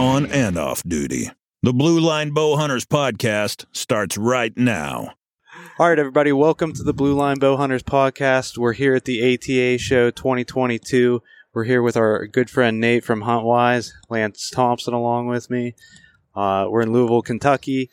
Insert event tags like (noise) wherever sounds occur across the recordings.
on and off duty. The Blue Line Bow Hunters podcast starts right now. All right, everybody, welcome to the Blue Line Bow Hunters podcast. We're here at the ATA show 2022. We're here with our good friend Nate from Huntwise, Lance Thompson along with me. Uh, we're in Louisville, Kentucky.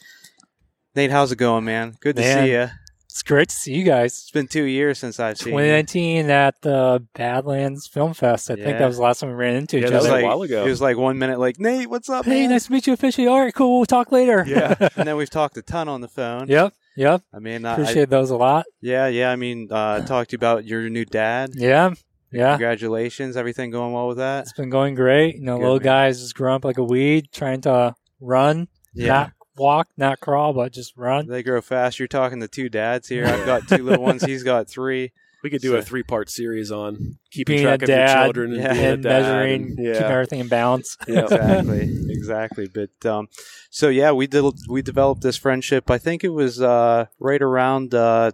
Nate, how's it going, man? Good to Man. see you. It's great to see you guys. It's been two years since I've seen you. 2019 at the Badlands Film Fest. I think that was the last time we ran into Yeah, each It that was was other. a while ago. It was like one minute, like Nate, what's up, hey, man? nice to meet you officially. All right, cool. We'll talk later. Yeah, (laughs) and then we've talked a ton on the phone. yep. Yep. I mean, I- Appreciate those a lot. yeah, yeah. I mean, uh, talked to you about your new dad. Yeah. Yeah. Congratulations, everything going well with that? It's been going great. You know, Good, little man. guys just growing up like a weed, trying to run, not walk, not crawl, but just run. They grow fast. You're talking to two dads here. I've got two little ones. (laughs) He's got three. We could do So- a three part series on keeping Being a track of your dad children and yeah, being a and dad measuring, and- keeping everything in balance. (laughs) Yeah. Exactly, exactly. But um, so yeah, we did. We developed this friendship. I think it was uh, right around uh,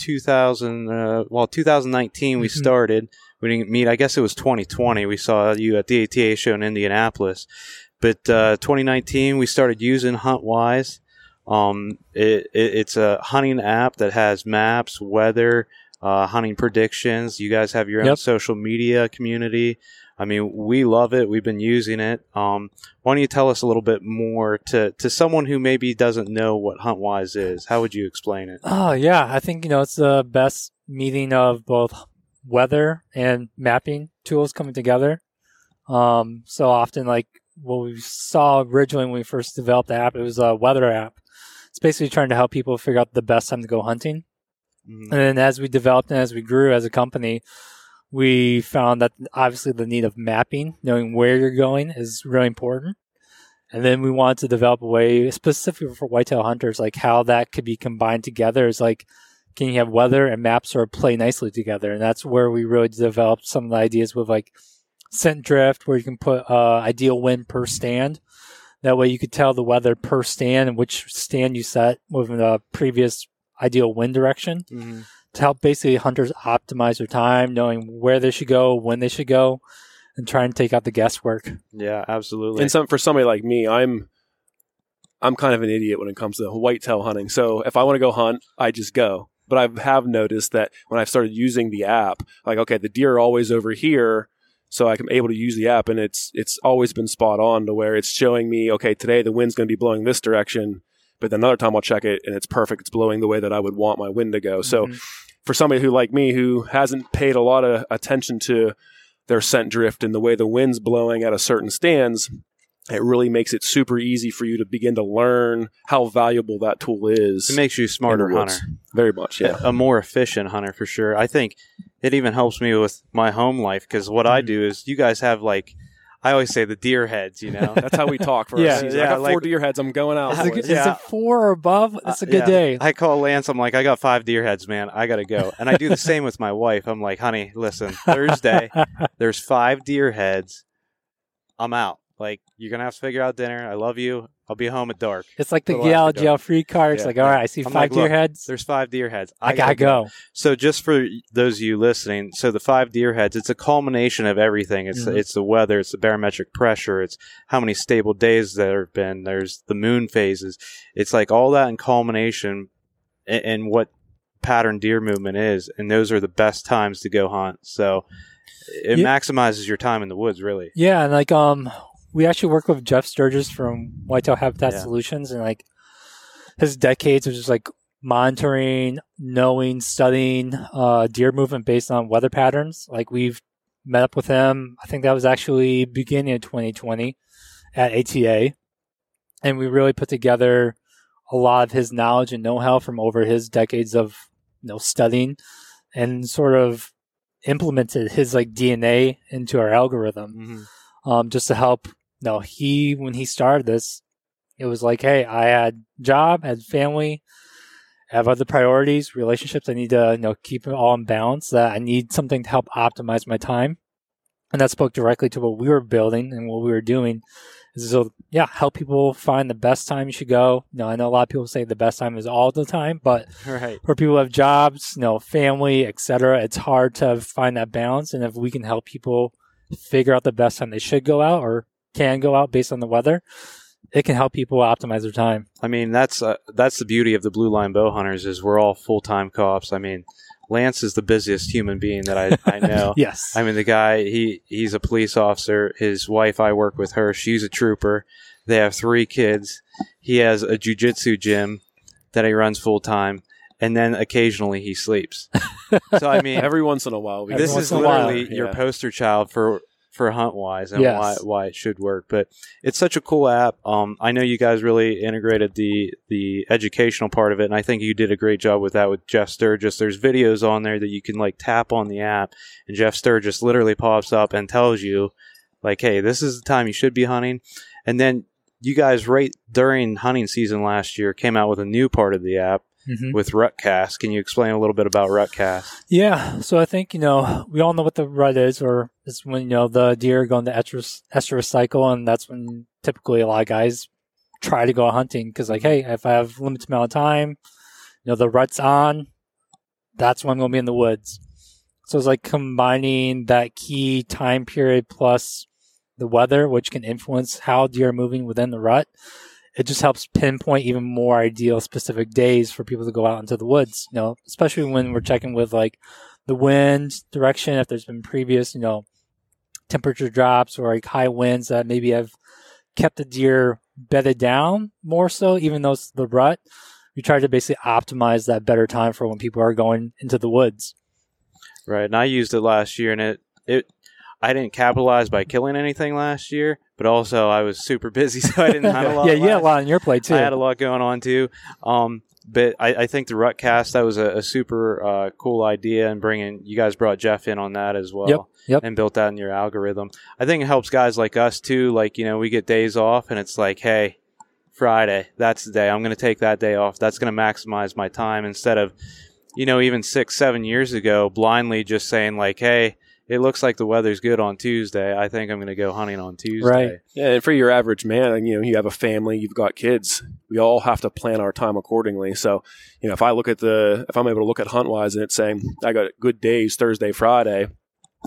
2000. Uh, well, 2019 we Mhm. started. We didn't meet. I guess it was 2020. We saw you at the ATA show in Indianapolis. But uh, 2019 we started using HuntWise. Um, it, it, it's a hunting app that has maps, weather, uh, hunting predictions. You guys have your own social media community. I mean, we love it. We've been using it. Um, why don't you tell us a little bit more to, to someone who maybe doesn't know what HuntWise is? How would you explain it? Oh yeah, I think you know it's the best meeting of both weather and mapping tools coming together. Um, so often, like what we saw originally when we first developed the app, it was a weather app. It's basically trying to help people figure out the best time to go hunting. Mhm. And then as we developed and as we grew as a company, we found that obviously the need of mapping, knowing where you're going, is really important. And then we wanted to develop a way specifically for whitetail hunters, like how that could be combined together. Is like, can you have weather and maps sort of play nicely together? And that's where we really developed some of the ideas with like scent drift, where you can put uh, ideal wind per stand. That way you could tell the weather per stand and which stand you set with the previous ideal wind direction Mhm. to help basically hunters optimize their time, knowing where they should go, when they should go, and try and take out the guesswork. Yeah, absolutely. And some for somebody like me, I'm I'm kind of an idiot when it comes to whitetail hunting. So if I want to go hunt, I just go. But I have noticed that when I've started using the app, like okay, the deer are always over here, so I'm able to use the app, and it's it's always been spot on to where it's showing me okay, today the wind's going to be blowing this direction, but then another time I'll check it and it's perfect. It's blowing the way that I would want my wind to go. So Mhm. for somebody who like me who hasn't paid a lot of attention to their scent drift and the way the wind's blowing at a certain stands it really makes it super easy for you to begin to learn how valuable that tool is it makes you a smarter hunter. very much yeah a more efficient hunter for sure. I think it even helps me with my home life because what I Mhm. do is you guys have like I always say the deer heads, you know. (laughs) that's how we talk for Yeah, our season. yeah, I got four deer heads. I'm going out. Is, it, boys. Yeah. it four or above? It's a Uh, good yeah. day. I call Lance. I'm like, I got five deer heads, man. I gotta go. And I do the (laughs) same with my wife. I'm like, honey, listen, Thursday, (laughs) there's five deer heads. I'm out. Like, you're gonna have to figure out dinner. I love you. I'll be home at dark. It's like the Little Yale jail free card. It's Yeah, like, all yeah. right, I see I'm five like, deer heads. There's five deer heads. I, gotta gotta go. So just for those of you listening, so the five deer heads, it's a culmination of everything. It's Mhm. it's the weather, it's the barometric pressure, it's how many stable days there have been. There's the moon phases. It's like all that in culmination, and, and what pattern deer movement is, and those are the best times to go hunt. So it Yeah. maximizes your time in the woods, really. Yeah, and like um, we actually work with Jeff Sturgis from Whitetail Habitat Yeah. Solutions, and like his decades of just like monitoring, knowing, studying uh, deer movement based on weather patterns. Like we've met up with him. I think that was actually beginning of 2020 at ATA, and we really put together a lot of his knowledge and know-how from over his decades of you know studying, and sort of implemented his like DNA into our algorithm Mm-hmm. um, just to help. No, he when he started this, it was like, hey, I had job, had family, have other priorities, relationships. I need to you know keep it all in balance. That I need something to help optimize my time, and that spoke directly to what we were building and what we were doing. So yeah, help people find the best time you should go. You know, I know a lot of people say the best time is all the time, but (laughs) Right. for people who have jobs, you know, family, etc., it's hard to find that balance. And if we can help people figure out the best time they should go out or can go out based on the weather, it can help people optimize their time. I mean, that's uh, that's the beauty of the blue line bow hunters is we're all full time co-ops. I mean, Lance is the busiest human being that I, I (laughs) know. Yes. I mean, the guy he he's a police officer. His wife, I work with her. She's a trooper. They have three kids. He has a jujitsu gym that he runs full time, and then occasionally he sleeps. (laughs) so I mean, Every once in a while, we this is in a while, literally your poster child for for HuntWise and Yes. why why it should work but it's such a cool app. Um i know you guys really integrated the the educational part of it and i think you did a great job with that with jeff sturgis. There's videos on there that you can like tap on the app and jeff sturgis literally pops up and tells you like hey this is the time you should be hunting. And then you guys right during hunting season last year came out with a new part of the app Mhm. with rutcast can you explain a little bit about rutcast Yeah, so I think you know we all know what the rut is, or it's when you know the deer go into estrus, estrus cycle, and that's when typically a lot of guys try to go hunting because like, hey, if I have limited amount of time, you know the rut's on, that's when I'm gonna be in the woods. So it's like combining that key time period plus the weather, which can influence how deer are moving within the rut. It just helps pinpoint even more ideal specific days for people to go out into the woods. You know, especially when we're checking with like the wind direction, if there's been previous, you know, temperature drops or like high winds that maybe have kept the deer bedded down more so, even though it's the rut. We try to basically optimize that better time for when people are going into the woods. Right, and I used it last year, and it it I didn't capitalize by killing anything last year, but also I was super busy, (laughs) so I didn't have a (laughs) lot. yeah, you had a lot on your plate too. I had a lot going on too. Um, but I, I think the Rutcast that was a, a super uh, cool idea, and bringing you guys brought Jeff in on that as well. Yep, yep. And built that in your algorithm. I think it helps guys like us too. Like you know, we get days off, and it's like, hey, Friday, that's the day I'm going to take that day off. That's going to maximize my time instead of, you know, even six, seven years ago, blindly just saying like, hey. It looks like the weather's good on Tuesday. I think I'm going to go hunting on Tuesday. Right. Yeah, and for your average man, you know, you have a family, you've got kids. We all have to plan our time accordingly. So, you know, if I look at the, if I'm able to look at HuntWise and it's saying I got good days Thursday, Friday,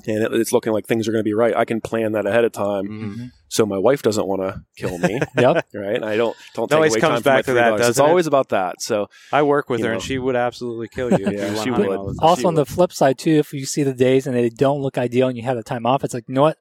and it, it's looking like things are going to be right, I can plan that ahead of time. Mhm. So my wife doesn't want to kill me, (laughs) Yep. right? And I don't don't It take always away comes time back to that. It's it? always about that. So I work with You her, and she would absolutely kill you. Yeah, she would. all the time. Also, She on the flip side too, if you see the days and they don't look ideal and you have the time off, it's like, you know what?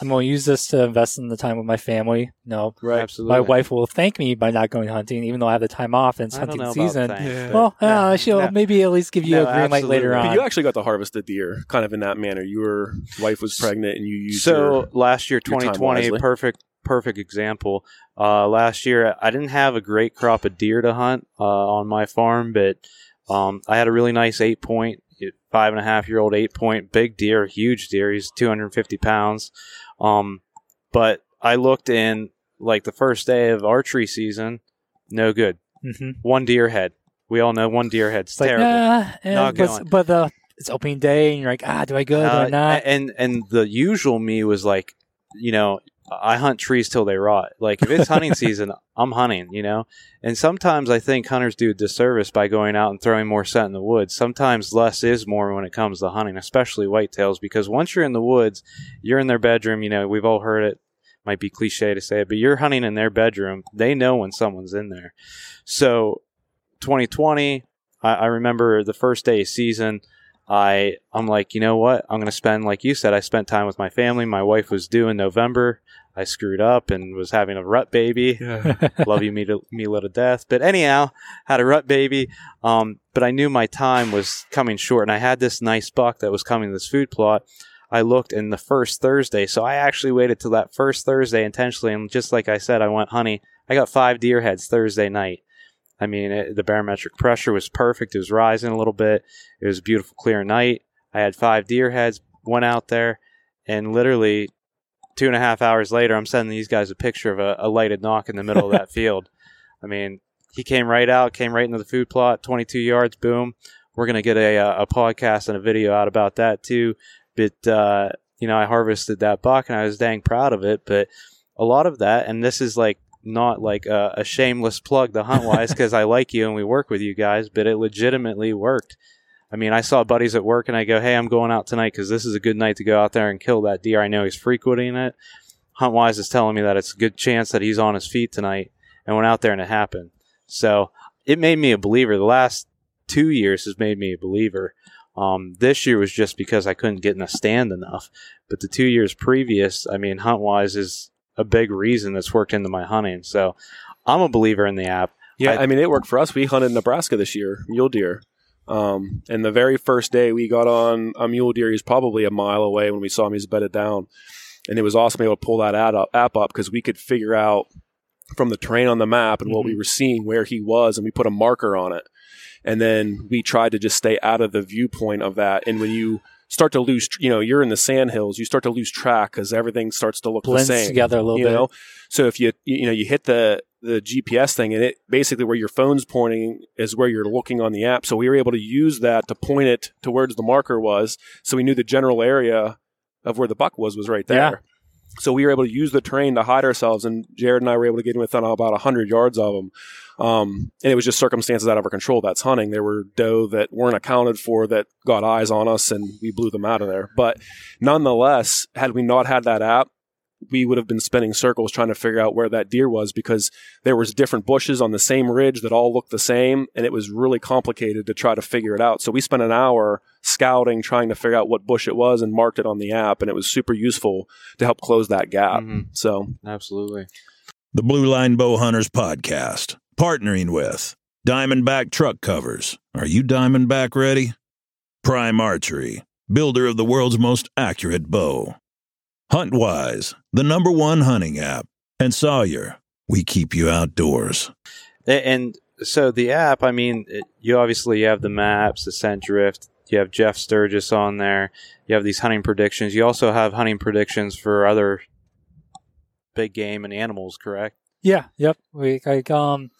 I'm going to use this to invest in the time with my family. No, Right. Absolutely. my wife will thank me by not going hunting, even though I have the time off and it's I don't hunting know about season. thanks, but- Well, No, uh, she'll no. maybe at least give you No, a green light later on. but you actually got to harvest a deer kind of in that manner. Your wife was pregnant and you used so your, last year, 2020, perfect, perfect example. Uh, last year, I didn't have a great crop of deer to hunt uh, on my farm, but um, I had a really nice eight point, five and a half year old eight point, big deer, huge deer. He's 250 pounds. Um, but I looked in like the first day of archery season, no good. hmm One deer head. We all know one deer head's It's like, terrible. nah, eh, Not but, going. but the it's opening day and you're like, ah, do I go? Do I Uh, not? And and the usual me was like, you know, I hunt trees till they rot. Like if it's hunting (laughs) season, I'm hunting, you know. And sometimes I think hunters do a disservice by going out and throwing more scent in the woods. Sometimes less is more when it comes to hunting, especially whitetails, because once you're in the woods, you're in their bedroom. You know, we've all heard it. Might be cliche to say it, but you're hunting in their bedroom. They know when someone's in there. So, 2020, I, I remember the first day of season. I I'm like, you know what? I'm gonna spend like you said. I spent time with my family. My wife was due in November. I screwed up and was having a rut baby. (laughs) Love you, me to me to death. But anyhow, had a rut baby. Um, but I knew my time was coming short, and I had this nice buck that was coming to this food plot. I looked in the first Thursday, so I actually waited till that first Thursday intentionally, and just like I said, I went honey. I got five deer heads Thursday night. I mean, it, the barometric pressure was perfect. It was rising a little bit. It was a beautiful, clear night. I had five deer heads, went out there, and literally two and a half hours later, I'm sending these guys a picture of a, a lighted nock in the middle of that (laughs) field. I mean, he came right out, came right into the food plot, 22 yards, boom. We're going to get a, a podcast and a video out about that too. But, uh, you know, I harvested that buck and I was dang proud of it. But a lot of that, and this is like not like a, a shameless plug to HuntWise because I like you and we work with you guys, but it legitimately worked. I mean, I saw buddies at work and I go, hey, I'm going out tonight because this is a good night to go out there and kill that deer. I know he's frequenting it. HuntWise is telling me that it's a good chance that he's on his feet tonight, and went out there and it happened. So it made me a believer. The last two years has made me a believer. Um, this year was just because I couldn't get in a stand enough. But the two years previous, I mean, HuntWise is a big reason that's worked into my hunting. So I'm a believer in the app. Yeah, I- I, mean, it worked for us. We hunted Nebraska this year, mule deer. Um, and the very first day we got on a mule deer, he's probably a mile away when we saw him. He's bedded down, and it was awesome to be able to pull that app up because we could figure out from the terrain on the map and what we were seeing where he was, and we put a marker on it. And then we tried to just stay out of the viewpoint of that. And when you start to lose, you know, you're in the sand hills, you start to lose track because everything starts to look Blends the same together a little you bit. know so if you you know you hit the the gps thing and it basically where your phone's pointing is where you're looking on the app. So we were able to use that to point it towards the marker was. So we knew the general area of where the buck was was right there. Yeah. so we were able to use the terrain to hide ourselves and jared and i were able to get within about 100 yards of them um, and it was just circumstances out of our control. That's hunting. There were doe that weren't accounted for that got eyes on us and we blew them out of there. But nonetheless had we not had that app we would have been spinning circles trying to figure out where that deer was because there was different bushes on the same ridge that all looked the same and it was really complicated to try to figure it out so we spent an hour scouting trying to figure out what bush it was and marked it on the app and it was super useful to help close that gap Mhm. so Absolutely. The Blue Line Bow Hunters Podcast, partnering with Diamondback Truck Covers. Are you Diamondback ready? Prime Archery, builder of the world's most accurate bow. HuntWise, the number one hunting app. And Sawyer, we keep you outdoors. And so the app, I mean, it, you obviously have the maps, the scent drift. You have Jeff Sturgis on there. You have these hunting predictions. You also have hunting predictions for other big game and animals, correct? Yeah, yep. We like um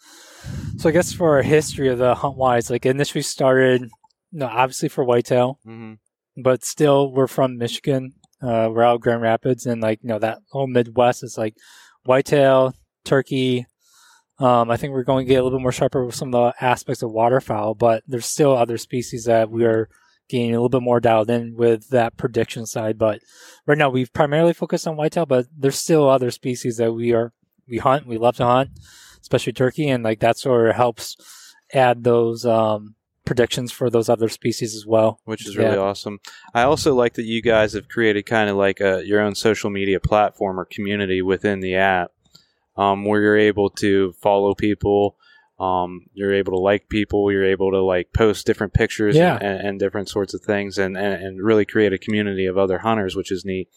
so I guess for our history of the HuntWise, like initially started you know, obviously for whitetail, Mm-hmm. but still we're from Michigan. Uh we're out Grand Rapids and like, you know, that whole Midwest is like whitetail, turkey. Um, I think we're going to get a little bit more sharper with some of the aspects of waterfowl, but there's still other species that we are getting a little bit more dialed in with that prediction side. But right now we've primarily focused on whitetail, but there's still other species that we are we hunt, we love to hunt, especially turkey, and like that sort of helps add those um, predictions for those other species as well. which is really Yeah. awesome. I also like that you guys have created kind of like a, your own social media platform or community within the app, um, where you're able to follow people, um, you're able to like people, you're able to like post different pictures Yeah. and, and different sorts of things, and, and and really create a community of other hunters, which is neat.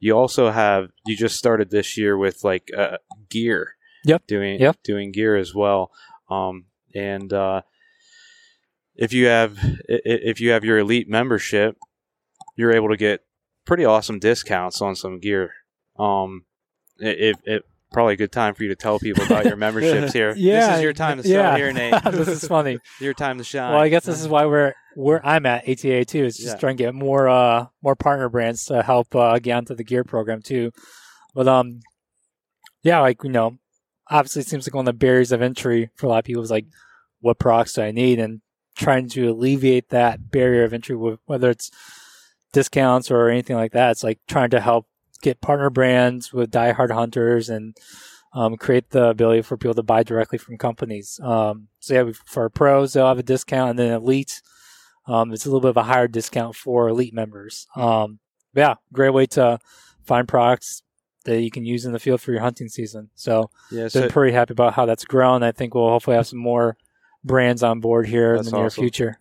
You also have you just started this year with like uh, gear. Yep. Doing Yep. doing gear as well. Um, and uh, if you have if you have your elite membership, you're able to get pretty awesome discounts on some gear. Um, it, it, it probably a good time for you to tell people about your (laughs) memberships here. yeah, this is your time to yeah. here, Nate. (laughs) this is funny. (laughs) your time to shine. Well, I guess this is why we're where I'm at ATA too. Is just Yeah. trying to get more uh more partner brands to help uh, get onto the gear program too. But um, yeah, like you know, obviously it seems like one of the barriers of entry for a lot of people is like, what products do I need, and trying to alleviate that barrier of entry whether it's discounts or anything like that. It's like trying to help get partner brands with diehard hunters and um, create the ability for people to buy directly from companies. Um, so yeah, for pros, they'll have a discount, and then elite, um, it's a little bit of a higher discount for elite members. Um, yeah, great way to find products that you can use in the field for your hunting season. So, yeah, been pretty happy about how that's grown. I think we'll hopefully have some more brands on board here That's in the near awesome. future.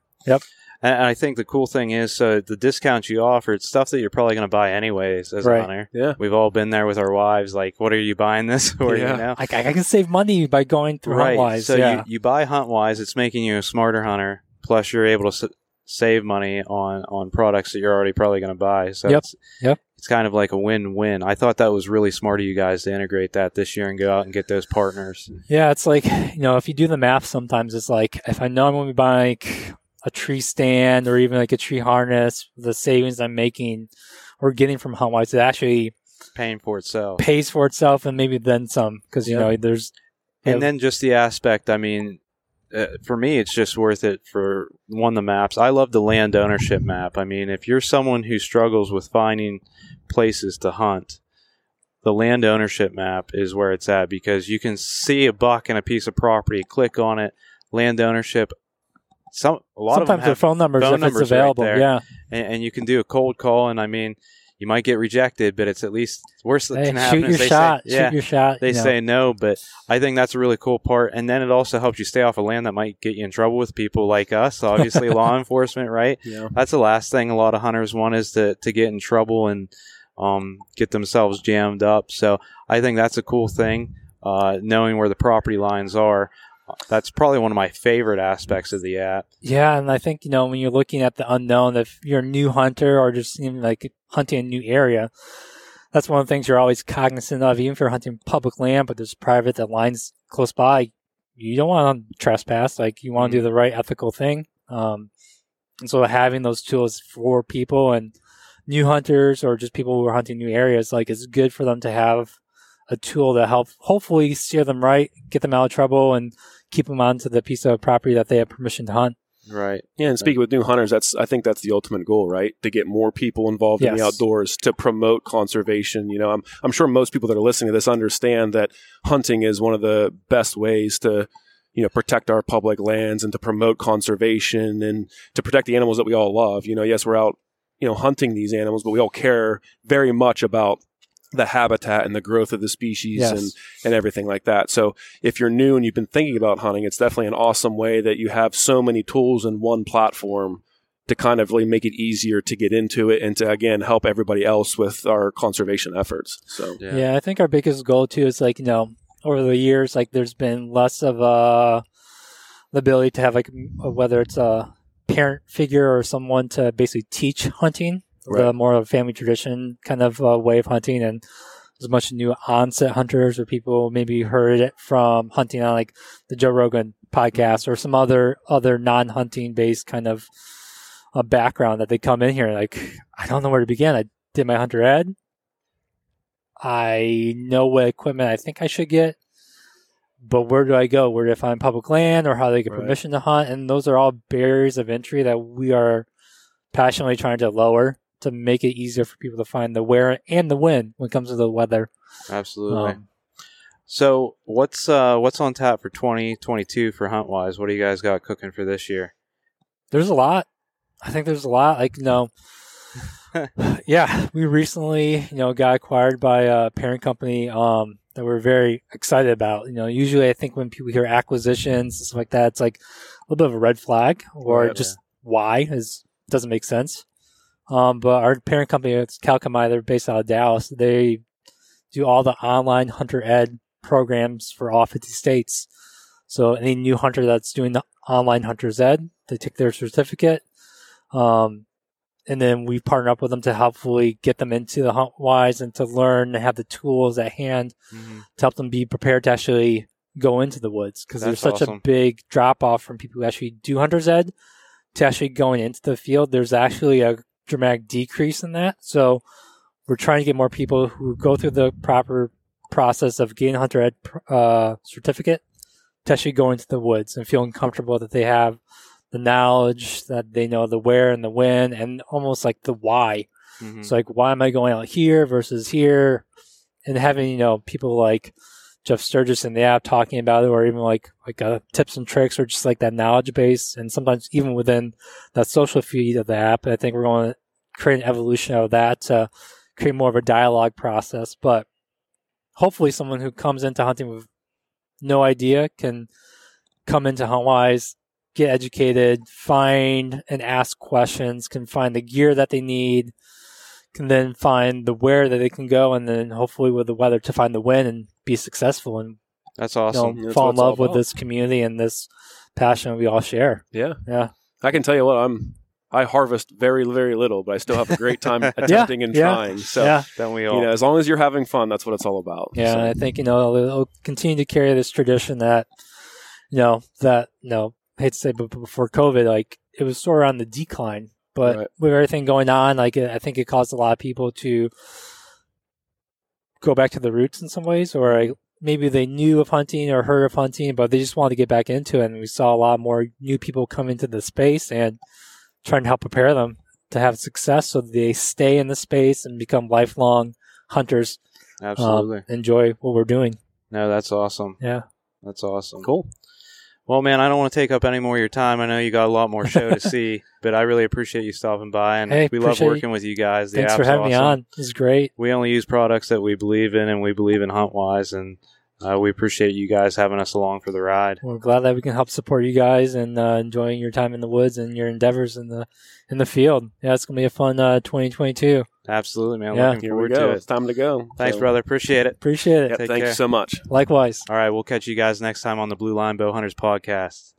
and I think the cool thing is, so the discounts you offer, it's stuff that you're probably going to buy anyways as Right. a hunter. Yeah. We've all been there with our wives. Like, what are you buying this (laughs) for? Yeah. You know? I, I can save money by going through right. Huntwise. So yeah. you, you buy HuntWise, it's making you a smarter hunter. Plus, you're able to s- save money on on products that you're already probably going to buy. So Yep. it's Yep. it's kind of like a win-win. I thought that was really smart of you guys to integrate that this year and go out and get those partners. Yeah, it's like you know, if you do the math, sometimes it's like if I know I'm going to be buying like a tree stand or even like a tree harness, the savings I'm making or getting from Huntwise, it actually Paying for itself. pays for itself and maybe then some because you Yep. know there's and then just the aspect i mean uh, for me it's just worth it for one the maps i love the land ownership map i mean if you're someone who struggles with finding places to hunt the land ownership map is where it's at because you can see a buck and a piece of property, click on it, land ownership. Some a lot Sometimes of them the have, phone numbers phone if numbers it's right available. there. yeah. and, and you can do a cold call. And I mean, you might get rejected, but it's at least worst that Hey, can happen shoot your they shot. say, yeah, Shoot your shot. they you know. say no, but I think that's a really cool part. And then it also helps you stay off of land that might get you in trouble with people like us, (laughs) obviously law enforcement, right? Yeah. That's the last thing a lot of hunters want is to, to get in trouble and um, get themselves jammed up. So I think that's a cool thing, uh, knowing where the property lines are. That's probably one of my favorite aspects of the app. Yeah, and I think you know when you're looking at the unknown, if you're a new hunter or just even like hunting a new area, that's one of the things you're always cognizant of. Even if you're hunting public land, but there's private that lines close by, you don't want to trespass. Like you want to do the right ethical thing. Um, and so having those tools for people and new hunters or just people who are hunting new areas, like it's good for them to have a tool to help hopefully steer them right, get them out of trouble, and keep them onto the piece of property that they have permission to hunt. Right. Yeah, and speaking with new hunters, that's I think that's the ultimate goal, right? To get more people involved in the outdoors, to promote conservation. You know, I'm I'm sure most people that are listening to this understand that hunting is one of the best ways to you know protect our public lands and to promote conservation and to protect the animals that we all love. You know, yes, we're out you know hunting these animals, but we all care very much about the habitat and the growth of the species Yes. and and everything like that. So if you're new and you've been thinking about hunting, it's definitely an awesome way that you have so many tools in one platform to kind of really make it easier to get into it and to again help everybody else with our conservation efforts. So Yeah. I think our biggest goal too is like you know over the years, like there's been less of a the ability to have like whether it's a parent figure or someone to basically teach hunting, the more of a family tradition kind of uh, way of hunting, and there's a bunch of new onset hunters or people maybe heard it from hunting on like the Joe Rogan podcast or some other other non hunting based kind of a background that they come in here like I don't know where to begin. I did my hunter ed. I know what equipment I think I should get, but where do I go? Where do I find public land or how do I get Right. permission to hunt? And those are all barriers of entry that we are passionately trying to lower to make it easier for people to find the where and the when when it comes to the weather. Absolutely. Um, so what's uh, what's on tap for 2022 for HuntWise? What do you guys got cooking for this year? there's a lot. I think there's a lot. Like, you know, (laughs) yeah, we recently, you know, got acquired by a parent company um, that we're very excited about. You know, usually I think when people hear acquisitions and stuff like that, it's like a little bit of a red flag or Right. just why is doesn't make sense. Um, but our parent company, it's Kalkomey, they're based out of Dallas. They do all the online hunter ed programs for all 50 states. So any new hunter that's doing the online hunter's ed, they take their certificate. Um, and then we partner up with them to helpfully get them into the HuntWise and to learn and have the tools at hand Mm-hmm. to help them be prepared to actually go into the woods because there's such awesome. a big drop off from people who actually do hunter's ed to actually going into the field. There's actually a dramatic decrease in that. So we're trying to get more people who go through the proper process of getting a hunter ed uh, certificate to actually go into the woods and feeling comfortable that they have the knowledge that they know the where and the when and almost like the why. Mm-hmm. So like, why am I going out here versus here? And having you know people like Jeff Sturgis in the app talking about it, or even like like uh, tips and tricks, or just like that knowledge base, and sometimes even within that social feed of the app. I think we're going to create an evolution of that to create more of a dialogue process. But hopefully, someone who comes into hunting with no idea can come into HuntWise, get educated, find and ask questions, can find the gear that they need, can then find the where that they can go, and then hopefully with the weather to find the when and be successful and That's you know, awesome. That's fall in love with this community and this passion we all share. yeah, Yeah. I can tell you what I'm. I harvest very very little, but I still have a great time (laughs) attempting and yeah. trying. So yeah. Then we all. you know, as long as you're having fun, that's what it's all about. Yeah, So, and I think you know it'll, it'll continue to carry this tradition that you know that you know I hate to say, but before COVID, like it was sort of on the decline. But Right. with everything going on, like I think it caused a lot of people to go back to the roots in some ways, or like, maybe they knew of hunting or heard of hunting, but they just wanted to get back into it. And we saw a lot more new people come into the space and trying to help prepare them to have success, so they stay in the space and become lifelong hunters um, Absolutely. enjoy what we're doing. no, that's awesome. Yeah. That's awesome. Cool. Well, man, I don't want to take up any more of your time. I know you got a lot more show to (laughs) see, but I really appreciate you stopping by, and Hey, we love working with you guys. The Thanks for having me on. This is great. We only use products that we believe in, and we believe in Huntwise, and uh, we appreciate you guys having us along for the ride. We're glad that we can help support you guys and uh, enjoying your time in the woods and your endeavors in the in the field. Yeah, it's gonna be a fun uh, 2022. Absolutely, man. Yeah. Looking Here we forward go. to It's it. time to go. Thanks, So- brother. Appreciate it. Appreciate it. Yep, Take thank care. you so much. Likewise. All right, we'll catch you guys next time on the Blue Line Bow Hunters podcast.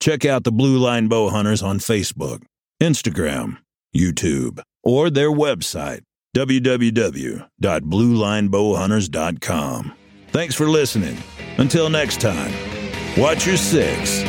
Check out the Blue Line Bow Hunters on Facebook, Instagram, YouTube, or their website, www.bluelinebowhunters.com. Thanks for listening. Until next time, watch your six